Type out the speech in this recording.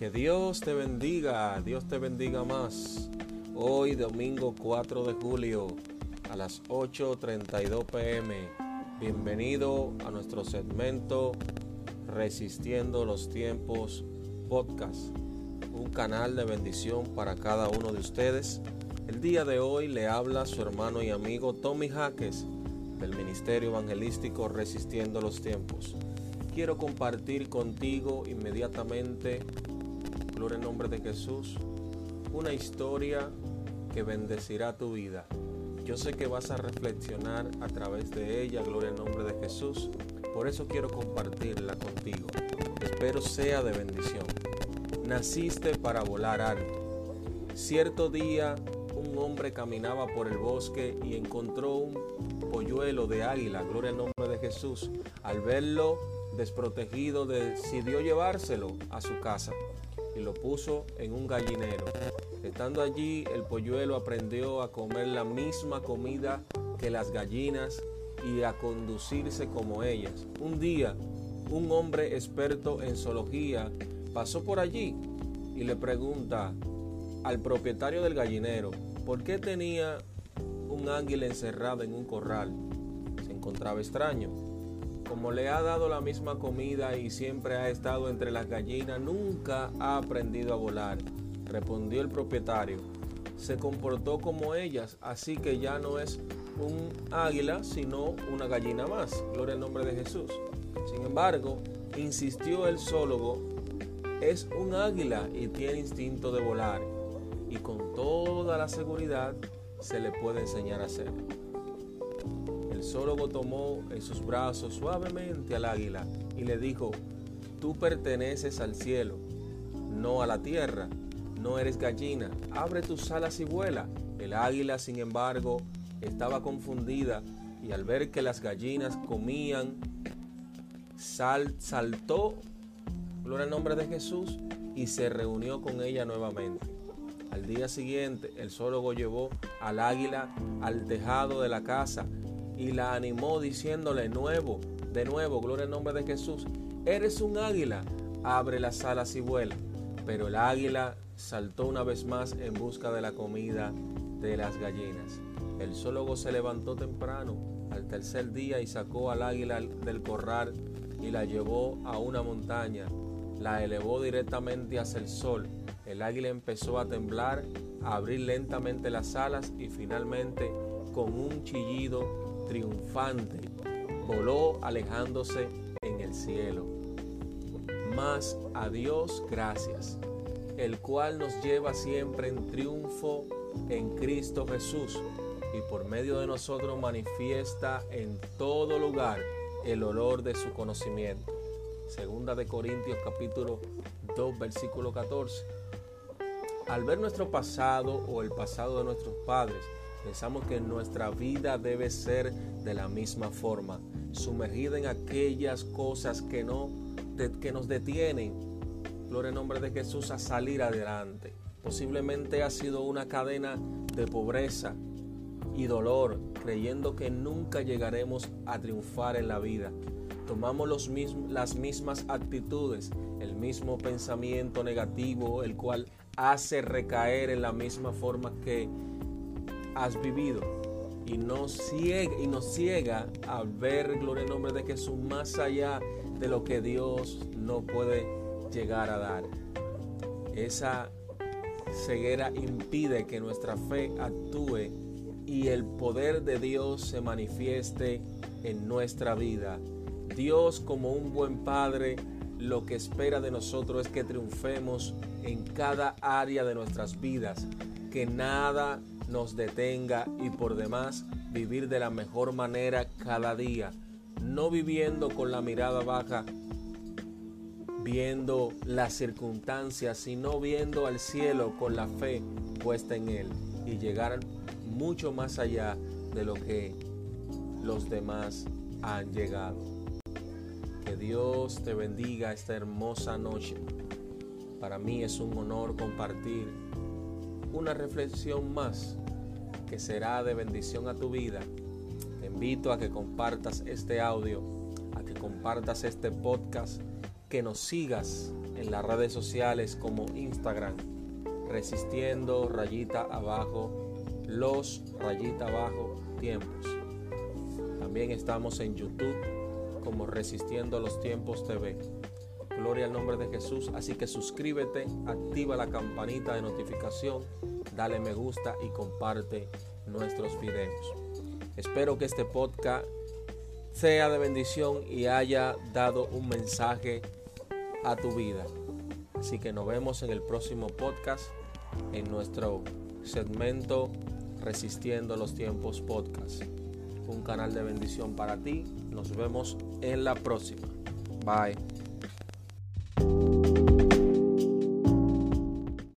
Que Dios te bendiga, Dios te bendiga más. Hoy domingo 4 de julio a las 8.32 pm. Bienvenido a nuestro segmento Resistiendo los Tiempos Podcast. Un canal de bendición para cada uno de ustedes. El día de hoy le habla su hermano y amigo Tommy Jaques del Ministerio Evangelístico Resistiendo los Tiempos. Quiero compartir contigo inmediatamente gloria en nombre de Jesús, una historia que bendecirá tu vida. Yo sé que vas a reflexionar a través de ella, gloria en nombre de Jesús. Por eso quiero compartirla contigo. Espero sea de bendición. Naciste para volar alto. Cierto día un hombre caminaba por el bosque y encontró un polluelo de águila, gloria en nombre de Jesús. Al verlo desprotegido decidió llevárselo a su casa y lo puso en un gallinero. Estando allí, el polluelo aprendió a comer la misma comida que las gallinas y a conducirse como ellas. Un día, un hombre experto en zoología pasó por allí y le pregunta al propietario del gallinero por qué tenía un águila encerrada en un corral. Se encontraba extraño como le ha dado la misma comida y siempre ha estado entre las gallinas, nunca ha aprendido a volar, respondió el propietario. Se comportó como ellas, así que ya no es un águila, sino una gallina más. Gloria al nombre de Jesús. Sin embargo, insistió el zoólogo, es un águila y tiene instinto de volar, y con toda la seguridad se le puede enseñar a hacerlo. El zoólogo tomó en sus brazos suavemente al águila y le dijo, tú perteneces al cielo, no a la tierra, no eres gallina, abre tus alas y vuela. El águila, sin embargo, estaba confundida y al ver que las gallinas comían, sal, saltó, gloria al nombre de Jesús, y se reunió con ella nuevamente. Al día siguiente, el zoólogo llevó al águila al tejado de la casa y la animó diciéndole nuevo, de nuevo, gloria al nombre de Jesús, eres un águila, abre las alas y vuela. Pero el águila saltó una vez más en busca de la comida de las gallinas. El zoólogo se levantó temprano al tercer día y sacó al águila del corral y la llevó a una montaña. La elevó directamente hacia el sol. El águila empezó a temblar, a abrir lentamente las alas y finalmente, con un chillido, triunfante, voló alejándose en el cielo. Mas a Dios gracias, el cual nos lleva siempre en triunfo en Cristo Jesús y por medio de nosotros manifiesta en todo lugar el olor de su conocimiento. Segunda de Corintios capítulo 2 versículo 14. Al ver nuestro pasado o el pasado de nuestros padres, Pensamos que nuestra vida debe ser de la misma forma, sumergida en aquellas cosas que, no, que nos detienen, gloria en nombre de Jesús, a salir adelante. Posiblemente ha sido una cadena de pobreza y dolor, creyendo que nunca llegaremos a triunfar en la vida. Tomamos los mismos, las mismas actitudes, el mismo pensamiento negativo, el cual hace recaer en la misma forma que has vivido y nos ciega, y nos ciega a ver, gloria en nombre de Jesús, más allá de lo que Dios no puede llegar a dar. Esa ceguera impide que nuestra fe actúe y el poder de Dios se manifieste en nuestra vida. Dios como un buen Padre lo que espera de nosotros es que triunfemos en cada área de nuestras vidas, que nada nos detenga y por demás vivir de la mejor manera cada día, no viviendo con la mirada baja, viendo las circunstancias, sino viendo al cielo con la fe puesta en Él y llegar mucho más allá de lo que los demás han llegado. Que Dios te bendiga esta hermosa noche. Para mí es un honor compartir una reflexión más que será de bendición a tu vida. Te invito a que compartas este audio, a que compartas este podcast, que nos sigas en las redes sociales como Instagram, resistiendo rayita abajo, los rayita abajo tiempos. También estamos en YouTube como Resistiendo los Tiempos TV. Gloria al nombre de Jesús. Así que suscríbete, activa la campanita de notificación, dale me gusta y comparte nuestros videos. Espero que este podcast sea de bendición y haya dado un mensaje a tu vida. Así que nos vemos en el próximo podcast, en nuestro segmento Resistiendo los Tiempos Podcast. Un canal de bendición para ti. Nos vemos en la próxima. Bye.